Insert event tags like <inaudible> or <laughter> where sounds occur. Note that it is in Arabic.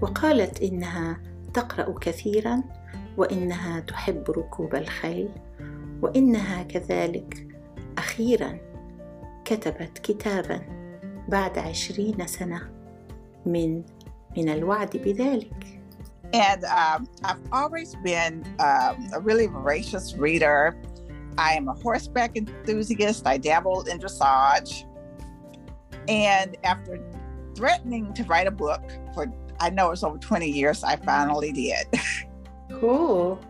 وقالت إنها تقرأ كثيرا وإنها تحب ركوب الخيل وإنها كذلك أخيرا كتبت كتابا بعد عشرين سنة من من الوعد بذلك And um, I've always been um, a really voracious reader. I am a horseback enthusiast. I dabbled in dressage. And after threatening to write a book for, I know it's over 20 years, I finally did. <laughs> cool